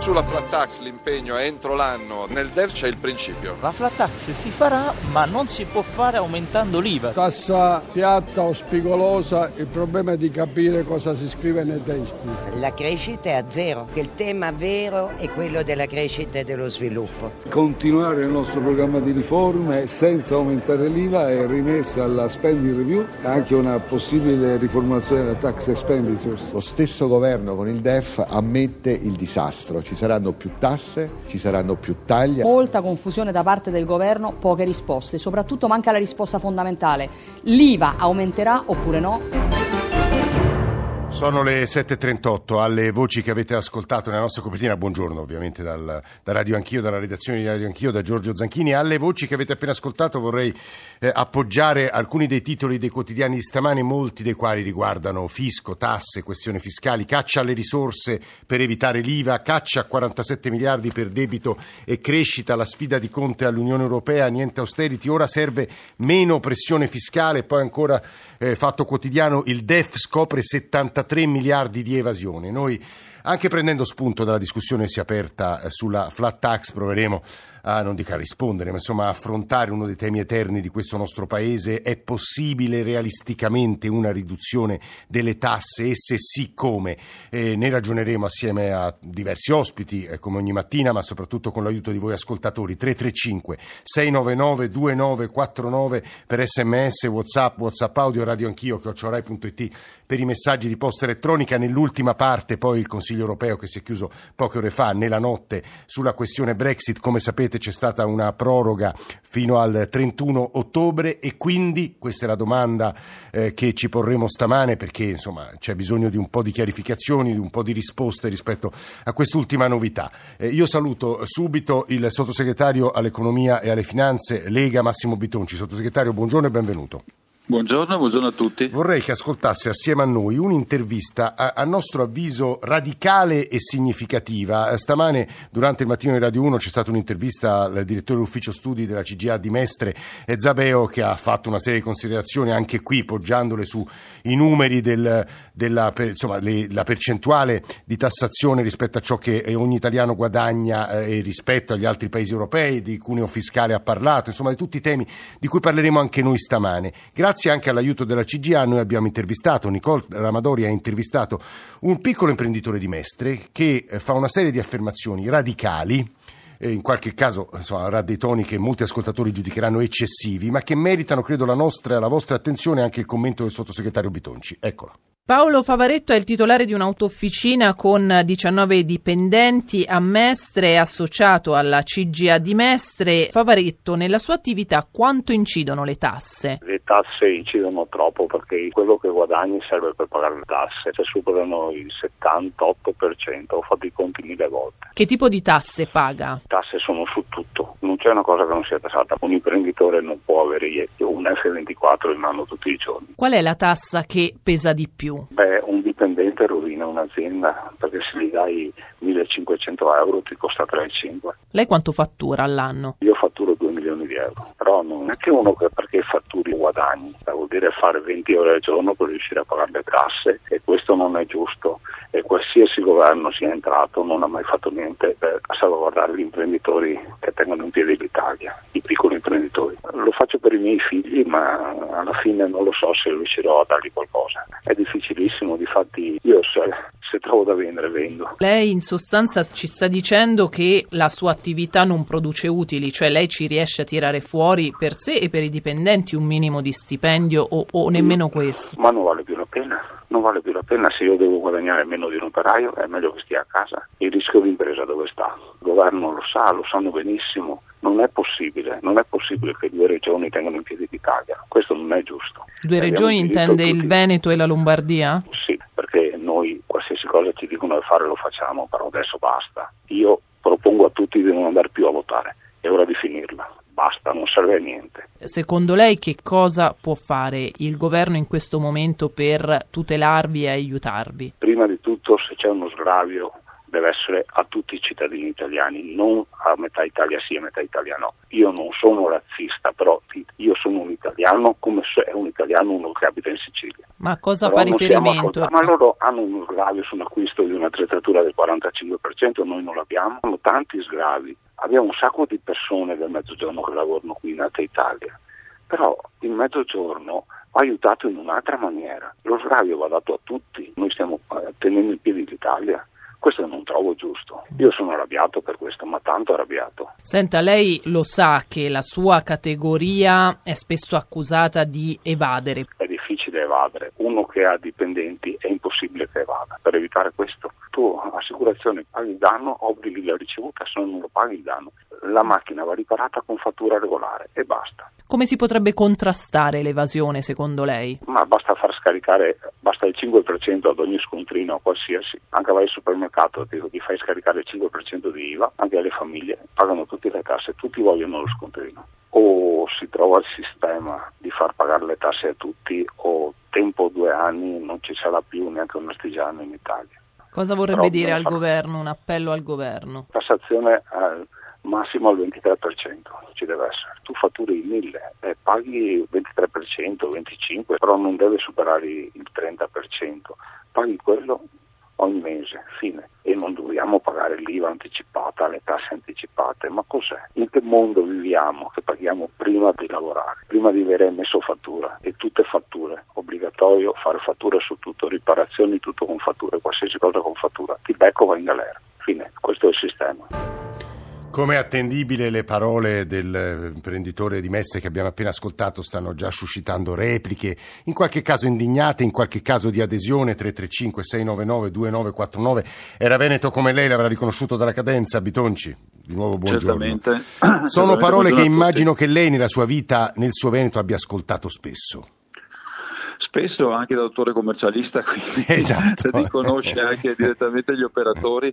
Sulla flat tax l'impegno è entro l'anno, nel DEF c'è il principio. La flat tax si farà, ma non si può fare aumentando l'IVA. Tassa piatta o spigolosa, il problema è di capire cosa si scrive nei testi. La crescita è a zero. Il tema vero è quello della crescita e dello sviluppo. Continuare il nostro programma di riforme senza aumentare l'IVA è rimessa alla spending review, anche una possibile riformulazione della tax expenditures. Lo stesso governo con il DEF ammette il disastro ci saranno più tasse, ci saranno più tagli. Molta confusione da parte del governo, poche risposte, soprattutto manca la risposta fondamentale. L'IVA aumenterà oppure no? Sono le 7.38, alle voci che avete ascoltato nella nostra copertina, buongiorno ovviamente dal, da Radio Anch'io, dalla redazione di Radio Anch'io, da Giorgio Zanchini, alle voci che avete appena ascoltato vorrei eh, appoggiare alcuni dei titoli dei quotidiani di stamani, molti dei quali riguardano fisco, tasse, questioni fiscali, caccia alle risorse per evitare l'IVA, caccia a 47 miliardi per debito e crescita, la sfida di Conte all'Unione Europea, niente austerity, ora serve meno pressione fiscale, poi ancora eh, fatto quotidiano il DEF scopre 70 43 miliardi di evasione. Noi, anche prendendo spunto dalla discussione si è aperta eh, sulla flat tax, proveremo a non dica rispondere, ma insomma affrontare uno dei temi eterni di questo nostro paese. È possibile realisticamente una riduzione delle tasse e se sì come? Eh, ne ragioneremo assieme a diversi ospiti, eh, come ogni mattina, ma soprattutto con l'aiuto di voi ascoltatori. 335 699 2949 per sms, whatsapp, whatsapp audio, radio anch'io, chiocciorai.it per i messaggi di posta elettronica. Nell'ultima parte poi il Consiglio europeo che si è chiuso poche ore fa, nella notte, sulla questione Brexit, come sapete c'è stata una proroga fino al 31 ottobre e quindi questa è la domanda eh, che ci porremo stamane perché insomma c'è bisogno di un po' di chiarificazioni, di un po' di risposte rispetto a quest'ultima novità. Eh, io saluto subito il sottosegretario all'economia e alle finanze Lega Massimo Bitonci. Sottosegretario, buongiorno e benvenuto. Buongiorno, buongiorno, a tutti. Vorrei che ascoltasse assieme a noi un'intervista a, a, nostro avviso radicale e significativa. Stamane durante il mattino di Radio 1 c'è stata un'intervista al direttore dell'ufficio studi della CGA di Mestre e Zabeo che ha fatto una serie di considerazioni anche qui poggiandole sui numeri del, della insomma, le, percentuale di tassazione rispetto a ciò che ogni italiano guadagna eh, rispetto agli altri paesi europei, di cuneo fiscale ha parlato, insomma di tutti i temi di cui parleremo anche noi stamane. Grazie Grazie anche all'aiuto della CGA noi abbiamo intervistato, Nicole Ramadori ha intervistato un piccolo imprenditore di Mestre che eh, fa una serie di affermazioni radicali in qualche caso insomma, avrà dei toni che molti ascoltatori giudicheranno eccessivi, ma che meritano, credo, la, nostra, la vostra attenzione e anche il commento del sottosegretario Bitonci. Eccola. Paolo Favaretto è il titolare di un'autofficina con 19 dipendenti a Mestre, associato alla CGA di Mestre. Favaretto, nella sua attività quanto incidono le tasse? Le tasse incidono troppo perché quello che guadagni serve per pagare le tasse, se superano il 78%, ho fatto i conti mille volte. Che tipo di tasse paga? Tasse sono su tutto, non c'è una cosa che non sia tassata. Un imprenditore non può avere un F24 in mano tutti i giorni. Qual è la tassa che pesa di più? Beh, un dipendente rovina un'azienda perché se gli dai 1500 euro ti costa 3,5. Lei quanto fattura all'anno? Io fatturo 2 milioni di euro, però non è che uno che perché fatturi guadagni, vuol dire fare 20 ore al giorno per riuscire a pagare le tasse e questo non è giusto e qualsiasi governo sia entrato non ha mai fatto niente per salvaguardare gli imprenditori che tengono in piedi l'Italia, i piccoli imprenditori. Lo faccio per i miei figli ma alla fine non lo so se riuscirò a dargli qualcosa. È difficilissimo, difatti io se, se trovo da vendere vendo. Lei in sostanza ci sta dicendo che la sua attività non produce utili, cioè lei ci riesce a tirare fuori per sé e per i dipendenti un minimo di stipendio o, o nemmeno questo? Ma non vale più la pena non vale più la pena se io devo guadagnare meno di un operaio, è meglio che stia a casa. Il rischio di impresa dove sta? Il governo lo sa, lo sanno benissimo. Non è possibile, non è possibile che due regioni tengano in piedi l'Italia. Questo non è giusto. Due regioni intende il Veneto e la Lombardia? Sì, dicono di fare lo facciamo, però adesso basta. Io propongo a tutti di non andare più a votare, è ora di finirla basta, non serve a niente. Secondo lei che cosa può fare il governo in questo momento per tutelarvi e aiutarvi? Prima di tutto se c'è uno sgravio deve essere a tutti i cittadini italiani, non a metà Italia sì e metà Italia no. Io non sono razzista, però io sono un italiano come se è un italiano uno che abita in Sicilia. Ma cosa Però fa riferimento? Ma loro hanno uno sgravio sull'acquisto di un'attrezzatura del 45%, noi non l'abbiamo, hanno tanti sgravi. Abbiamo un sacco di persone del mezzogiorno che lavorano qui in Alta Italia, però il mezzogiorno va aiutato in un'altra maniera. Lo sgravio va dato a tutti, noi stiamo eh, tenendo in piedi l'Italia. Questo non trovo giusto. Io sono arrabbiato per questo, ma tanto arrabbiato. Senta, lei lo sa che la sua categoria è spesso accusata di evadere. È difficile evadere. Uno che ha dipendenti è impossibile che evada. Per evitare questo, tu assicurazione paghi il danno, obblighi la ricevuta, se no non lo paghi il danno. La macchina va riparata con fattura regolare e basta. Come si potrebbe contrastare l'evasione secondo lei? Ma basta far scaricare, basta il 5% ad ogni scontrino qualsiasi. Anche vai al supermercato, ti, ti fai scaricare il 5% di IVA, anche alle famiglie, pagano tutte le tasse, tutti vogliono lo scontrino. O si trova il sistema di far pagare le tasse a tutti o tempo due anni non ci sarà più neanche un artigiano in Italia. Cosa vorrebbe Però dire al fa- governo, un appello al governo? tassazione al massimo al 23% Tu fatturi 1000 e paghi il 23%, 25%, però non deve superare il 30%. Paghi quello ogni mese, fine. E non dobbiamo pagare l'IVA anticipata, le tasse anticipate. Ma cos'è? In che mondo viviamo che paghiamo prima di lavorare, prima di avere emesso fattura? E tutte fatture, obbligatorio fare fatture su tutto, riparazioni tutto con fatture, qualsiasi cosa con fattura. Ti becco va in galera. Fine, questo è il sistema. Come attendibile le parole dell'imprenditore di Mestre che abbiamo appena ascoltato stanno già suscitando repliche, in qualche caso indignate, in qualche caso di adesione 335 699 2949. Era Veneto come lei, l'avrà riconosciuto dalla cadenza, Bitonci. Di nuovo buongiorno. Certamente. Sono Certamente, parole che buongiorno tutti. immagino che lei nella sua vita, nel suo Veneto, abbia ascoltato spesso. Spesso anche da dottore commercialista, quindi Esatto. riconosce anche direttamente gli operatori.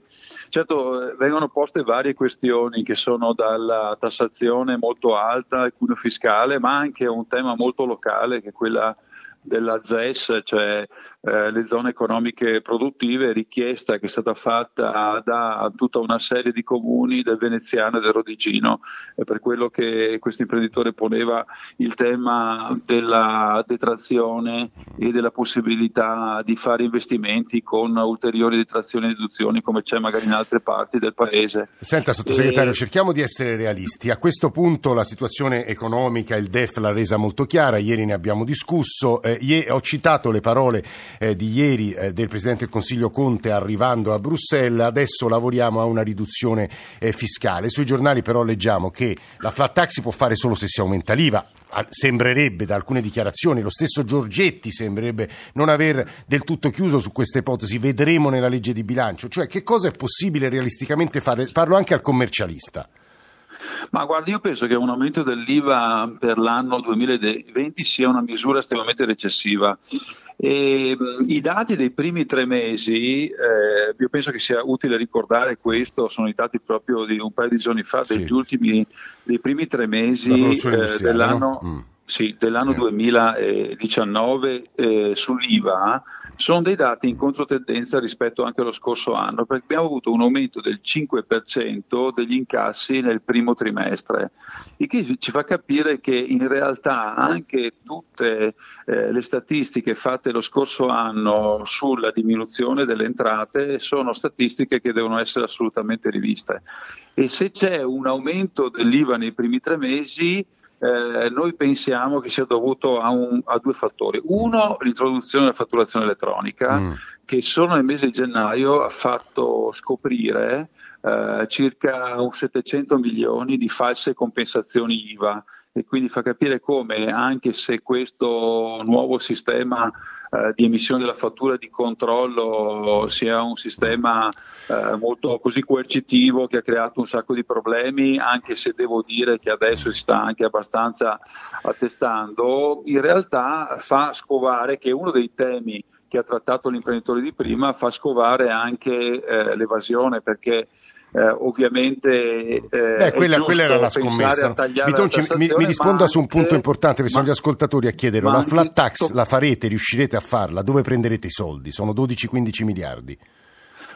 Certo, eh, vengono poste varie questioni che sono dalla tassazione molto alta, il cuneo fiscale, ma anche un tema molto locale che è quella della ZES, cioè eh, le zone economiche produttive, richiesta che è stata fatta da tutta una serie di comuni del Veneziano e del Rodigino, eh, per quello che questo imprenditore poneva il tema della detrazione e della possibilità di fare investimenti con ulteriori detrazioni e deduzioni come c'è magari in altre parti del paese. Senta, sottosegretario, E- cerchiamo di essere realisti. A questo punto la situazione economica, il DEF l'ha resa molto chiara, ieri ne abbiamo discusso. Eh, ho citato le parole eh, di ieri eh, del Presidente del Consiglio Conte arrivando a Bruxelles, adesso lavoriamo a una riduzione eh, fiscale. Sui giornali però leggiamo che la flat tax si può fare solo se si aumenta l'IVA. Ah, Sembrerebbe da alcune dichiarazioni, lo stesso Giorgetti sembrerebbe non aver del tutto chiuso su questa ipotesi, vedremo nella legge di bilancio, cioè che cosa è possibile realisticamente fare? Parlo anche al commercialista. Ma guardi, io penso che un aumento dell'IVA per l'anno 2020 sia una misura estremamente recessiva. E, I dati dei primi tre mesi, eh, io penso che sia utile ricordare questo, sono i dati proprio di un paio di giorni fa, Sì. degli ultimi, dei primi tre mesi eh, dell'anno, no? Mm. Sì, dell'anno Eh. 2019 eh, sull'IVA sono dei dati in controtendenza rispetto anche allo scorso anno, perché abbiamo avuto un aumento del 5% degli incassi nel primo trimestre, il che ci fa capire che in realtà anche tutte eh, le statistiche fatte lo scorso anno sulla diminuzione delle entrate sono statistiche che devono essere assolutamente riviste. E se c'è un aumento dell'IVA nei primi tre mesi, eh, noi pensiamo che sia dovuto a, un- a due fattori. Uno, l'introduzione della fatturazione elettronica, Mm. che solo nel mese di gennaio ha fatto scoprire eh, circa un 700 milioni di false compensazioni IVA e quindi fa capire come anche se questo nuovo sistema eh, di emissione della fattura di controllo sia un sistema eh, molto così coercitivo che ha creato un sacco di problemi, anche se devo dire che adesso si sta anche abbastanza attestando, in realtà fa scovare che uno dei temi che ha trattato l'imprenditore di prima fa scovare anche eh, l'evasione perché eh, ovviamente eh, Beh, quella, quella era la scommessa. Bitonci, la mi, mi risponda su un punto importante, perché sono gli ascoltatori a chiederlo. La flat tax tutto- la farete, riuscirete a farla? Dove prenderete i soldi? Sono 12-15 miliardi.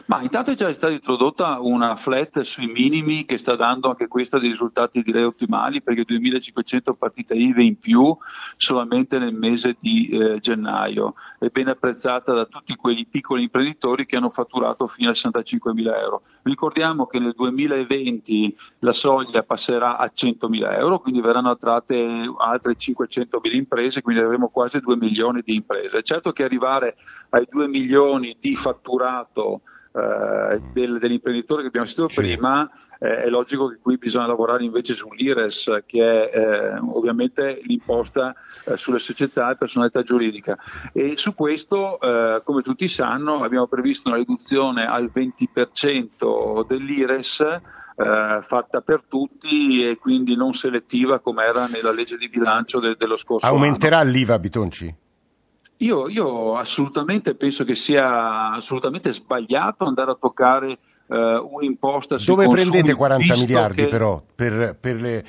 Ma intanto è già stata introdotta una flat sui minimi che sta dando anche questa dei risultati direi ottimali perché 2500 partite IVE in più solamente nel mese di eh, gennaio. È ben apprezzata da tutti quei piccoli imprenditori che hanno fatturato fino a 65 mila euro. Ricordiamo che nel 2020 la soglia passerà a 100 mila euro, quindi verranno attratte altre 500 mila imprese, quindi avremo quasi 2 milioni di imprese. Certo che arrivare ai 2 milioni di fatturato eh, del, dell'imprenditore che abbiamo sentito sì. prima, eh, è logico che qui bisogna lavorare invece sull'IRES, che è eh, ovviamente l'imposta eh, sulle società e personalità giuridica. E su questo, eh, come tutti sanno, abbiamo previsto una riduzione al 20% dell'IRES fatta per tutti e quindi non selettiva come era nella legge di bilancio de- dello scorso Aumenterà anno. l'IVA Bitonci? Io, io, assolutamente penso che sia assolutamente sbagliato andare a toccare eh, un'imposta sui Dove consumi, prendete 40 miliardi che... però per, per le...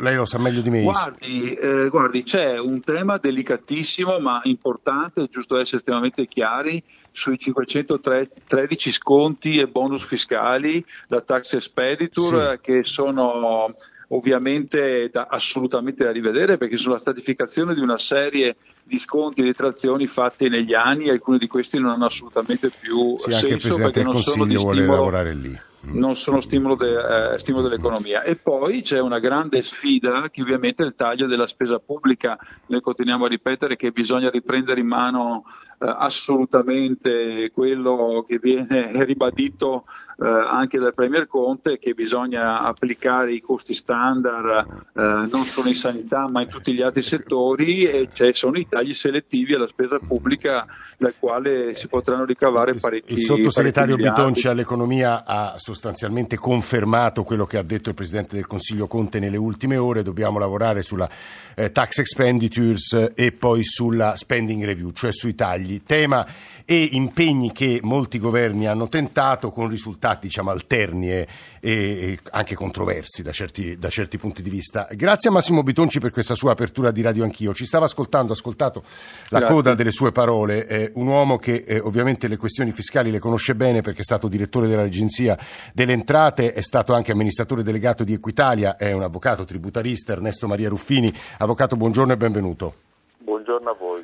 Lei lo sa meglio di me. Guardi, eh, guardi, c'è un tema delicatissimo ma importante, è giusto essere estremamente chiari, sui 513 sconti e bonus fiscali da tax expediture sì. che sono ovviamente da, assolutamente da rivedere perché sono la stratificazione di una serie di sconti e detrazioni fatti negli anni, alcuni di questi non hanno assolutamente più sì, senso perché non sono di stimolo, lì. non sono stimolo, de, eh, stimolo dell'economia. E poi c'è una grande sfida che ovviamente è il taglio della spesa pubblica. Noi continuiamo a ripetere che bisogna riprendere in mano eh, assolutamente quello che viene ribadito eh, anche dal Premier Conte, che bisogna applicare i costi standard eh, non solo in sanità ma in tutti gli altri settori e ci sono i tagli selettivi alla spesa pubblica dal quale si potranno ricavare parecchi Il sottosegretario parecchi Bitonci all'economia ha sostanzialmente confermato quello che ha detto il Presidente del Consiglio Conte nelle ultime ore, dobbiamo lavorare sulla eh, tax expenditures e poi sulla spending review, cioè sui tagli, tema e impegni che molti governi hanno tentato con risultati diciamo alterni e, e anche controversi da certi, da certi, punti di vista. Grazie a Massimo Bitonci per questa sua apertura di Radio Anch'io. Ci stava ascoltando, ha ascoltato la Grazie. coda delle sue parole, eh, un uomo che eh, ovviamente le questioni fiscali le conosce bene perché è stato direttore dell'Agenzia delle Entrate, è stato anche amministratore delegato di Equitalia, è un avvocato tributarista, Ernesto Maria Ruffini. Avvocato, buongiorno e benvenuto.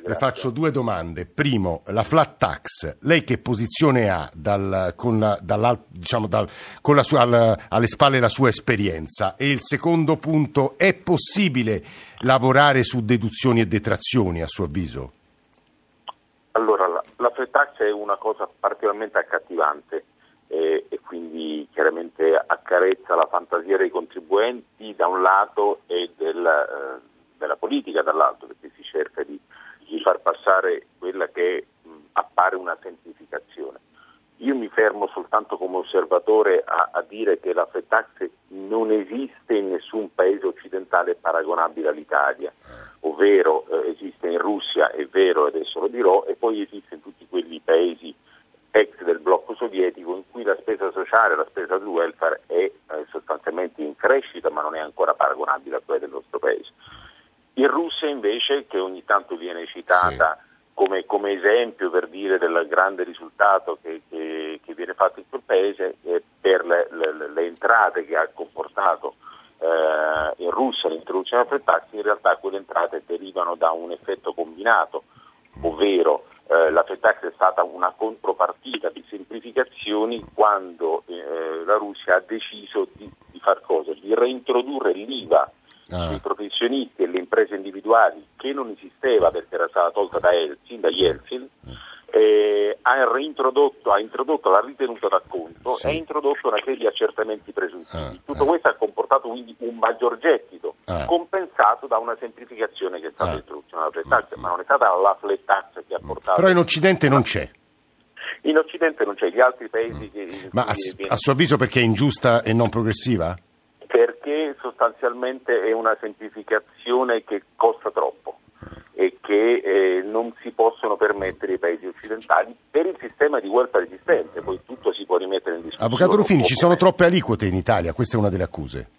Le faccio due domande. Primo, la flat tax, lei che posizione ha dal, con, la, diciamo dal, con la sua, al, alle spalle la sua esperienza? E il secondo punto, è possibile lavorare su deduzioni e detrazioni a suo avviso? Allora, la, la flat tax è una cosa particolarmente accattivante eh, e quindi chiaramente accarezza la fantasia dei contribuenti da un lato e del, eh, della politica dall'altro, perché si cerca di, di far passare quella che appare una semplificazione. Io mi fermo soltanto come osservatore a, a dire che la flat tax non esiste in nessun paese occidentale paragonabile all'Italia, ovvero eh, esiste in Russia, è vero, adesso lo dirò, e poi esiste in tutti quelli paesi ex del blocco sovietico in cui la spesa sociale, la spesa del welfare è eh, sostanzialmente in crescita ma non è ancora paragonabile a quella del nostro paese. In Russia invece, che ogni tanto viene citata sì. come, come, esempio per dire del grande risultato che, che, che viene fatto in quel paese, eh, per le, le, le, entrate che ha comportato eh, in Russia l'introduzione della flat tax, in realtà quelle entrate derivano da un effetto combinato, ovvero eh, la flat tax è stata una contropartita di semplificazioni quando eh, la Russia ha deciso di, di far cosa? Di reintrodurre l'IVA ah. sui professionisti e le imprese individuali che non esisteva perché era stata tolta da Elsin, da Yeltsin, eh, ha, reintrodotto, ha introdotto la ritenuta d'acconto sì. e ha introdotto una serie di accertamenti presuntivi. Ah, Tutto ah. questo ha comportato quindi un maggior gettito, Ah. compensato da una semplificazione che è stata l'introduzione della flat tax, ma non è stata la flat tax che ha portato... Però in Occidente non c'è. In Occidente non c'è, gli altri paesi che... Ma a, a suo avviso perché è ingiusta e non progressiva? Perché sostanzialmente è una semplificazione che costa troppo e che eh, non si possono permettere i paesi occidentali per il sistema di welfare esistente, poi tutto si può rimettere in discussione. Avvocato Ruffini, ci sono troppe aliquote in Italia, questa è una delle accuse.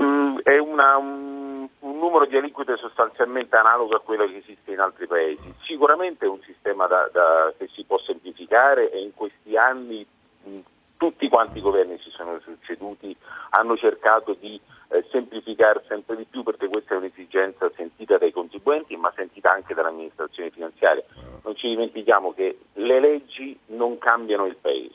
Mm, è una, un, un, numero di aliquote sostanzialmente analogo a quello che esiste in altri paesi. Sicuramente è un sistema da, da, che si può semplificare e in questi anni mh, tutti quanti i governi si sono succeduti hanno cercato di eh, semplificare sempre di più perché questa è un'esigenza sentita dai contribuenti ma sentita anche dall'amministrazione finanziaria. Non ci dimentichiamo che le leggi non cambiano il paese.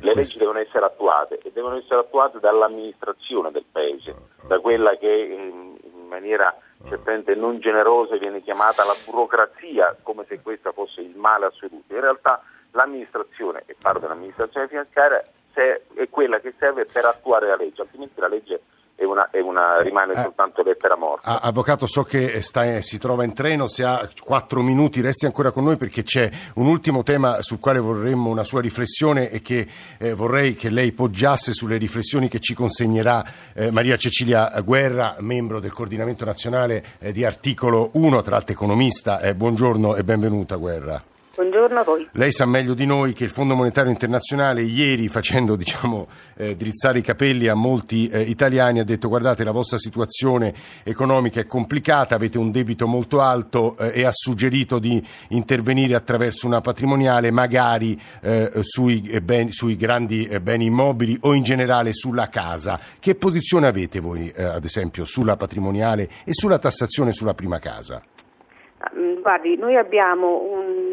Le leggi devono essere attuate e devono essere attuate dall'amministrazione del paese, da quella che in maniera certamente non generosa viene chiamata la burocrazia, come se questa fosse il male assoluto. In realtà l'amministrazione, e parlo dell'amministrazione finanziaria, è quella che serve per attuare la legge, altrimenti la legge è una, è una, rimane eh, soltanto lettera morta. Avvocato, so che sta, si trova in treno, se ha quattro minuti resti ancora con noi perché c'è un ultimo tema sul quale vorremmo una sua riflessione e che eh, vorrei che lei poggiasse sulle riflessioni che ci consegnerà eh, Maria Cecilia Guerra, membro del coordinamento nazionale eh, di articolo 1, tra l'altro economista. Eh, buongiorno e benvenuta Guerra. Buongiorno a voi. Lei sa meglio di noi che il Fondo Monetario Internazionale ieri, facendo diciamo, eh, drizzare i capelli a molti eh, italiani, ha detto guardate la vostra situazione economica è complicata, avete un debito molto alto eh, e ha suggerito di intervenire attraverso una patrimoniale magari eh, sui, eh, ben, sui, grandi eh, beni immobili o in generale sulla casa. Che posizione avete voi, ad esempio, sulla patrimoniale e sulla tassazione sulla prima casa? Guardi, noi abbiamo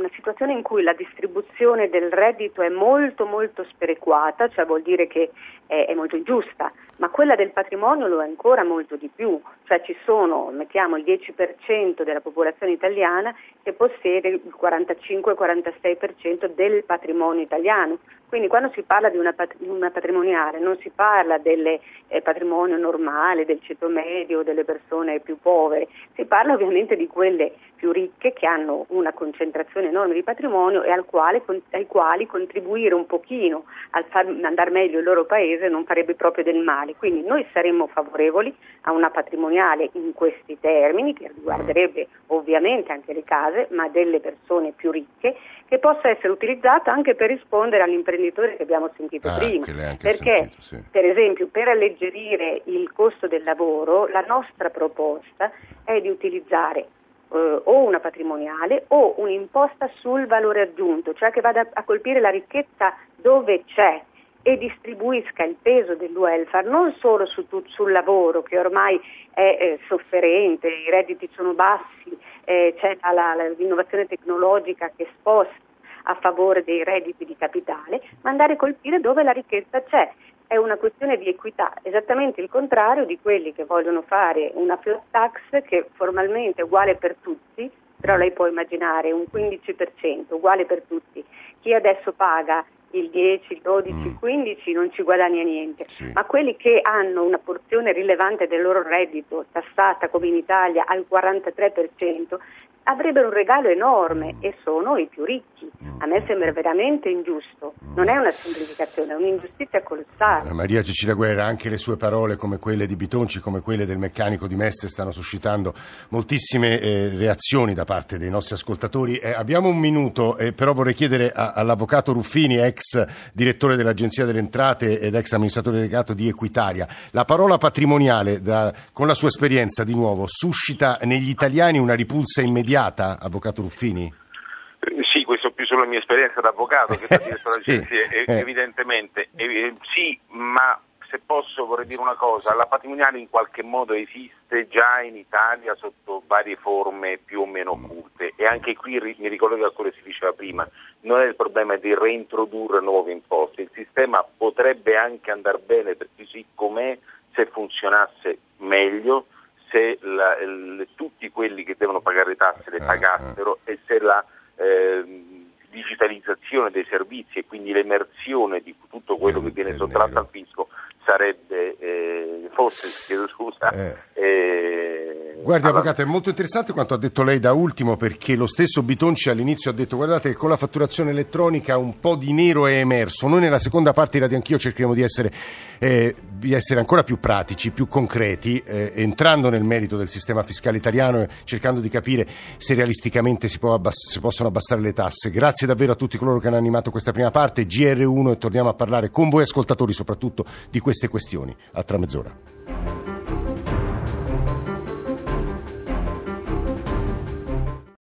una situazione in cui la distribuzione del reddito è molto molto sperequata, cioè vuol dire che è, è, molto ingiusta, ma quella del patrimonio lo è ancora molto di più, cioè ci sono, mettiamo il 10% della popolazione italiana che possiede il 45-46% del patrimonio italiano, quindi quando si parla di una, una patrimoniale non si parla del eh, patrimonio normale, del ceto medio, delle persone più povere, si parla ovviamente di quelle più ricche che hanno una concentrazione enorme di patrimonio e al quale, ai quali contribuire un pochino al far andare meglio il loro paese non farebbe proprio del male. Quindi noi saremmo favorevoli a una patrimoniale in questi termini che riguarderebbe ovviamente anche le case, ma delle persone più ricche che possa essere utilizzata anche per rispondere all'imprenditore che abbiamo sentito ah, prima. Perché, sentito, sì. per esempio, per alleggerire il costo del lavoro, la nostra proposta è di utilizzare eh, o una patrimoniale o un'imposta sul valore aggiunto, cioè che vada a colpire la ricchezza dove c'è e distribuisca il peso del welfare non solo su, sul lavoro che ormai è eh, sofferente, i redditi sono bassi, eh, c'è la, la, l'innovazione tecnologica che sposta a favore dei redditi di capitale, ma andare a colpire dove la ricchezza c'è. È una questione di equità, esattamente il contrario di quelli che vogliono fare una flat tax che formalmente è uguale per tutti, però lei può immaginare un 15% uguale per tutti. Chi adesso paga il 10, il 12, mm. il 15 non ci guadagna niente, sì. ma quelli che hanno una porzione rilevante del loro reddito tassata come in Italia al 43% avrebbero un regalo enorme e sono i più ricchi. A me sembra veramente ingiusto. Non è una semplificazione, è un'ingiustizia colossale. Eh, Maria Cecilia Guerra, anche le sue parole, come quelle di Bitonci, come quelle del meccanico di Messe, stanno suscitando moltissime eh, reazioni da parte dei nostri ascoltatori. Eh, abbiamo un minuto, eh, però vorrei chiedere a, all'avvocato Ruffini, ex direttore dell'Agenzia delle Entrate ed ex amministratore delegato di Equitalia, la parola patrimoniale, da, con la sua esperienza di nuovo, suscita negli italiani una ripulsa immediata Avvocato Ruffini? Sì, questo più sulla mia esperienza da avvocato che da direttore sì, eh. evidentemente. Eh, sì, ma se posso vorrei dire una cosa, la patrimoniale in qualche modo esiste già in Italia sotto varie forme più o meno occulte. E anche qui mi ricollego a quello che si diceva prima, non è il problema di reintrodurre nuove imposte, il sistema potrebbe anche andare bene per così com'è se funzionasse meglio, se la, il, tutti quelli che devono pagare le tasse le eh, pagassero e se la eh, digitalizzazione dei servizi e quindi l'emersione di tutto quello che viene sottratto al fisco sarebbe, eh, fosse, chiedo scusa, eh. eh Guardi, allora... Avvocato, è molto interessante quanto ha detto lei da ultimo, perché lo stesso Bitonci all'inizio ha detto guardate che con la fatturazione elettronica un po' di nero è emerso. Noi nella seconda parte di Radio Anch'io cercheremo di essere, eh, di essere ancora più pratici, più concreti, eh, entrando nel merito del sistema fiscale italiano e cercando di capire se realisticamente si, abbass- si possono abbassare le tasse. Grazie davvero a tutti coloro che hanno animato questa prima parte, GR1 e torniamo a parlare con voi ascoltatori soprattutto di queste questioni. A tra mezz'ora.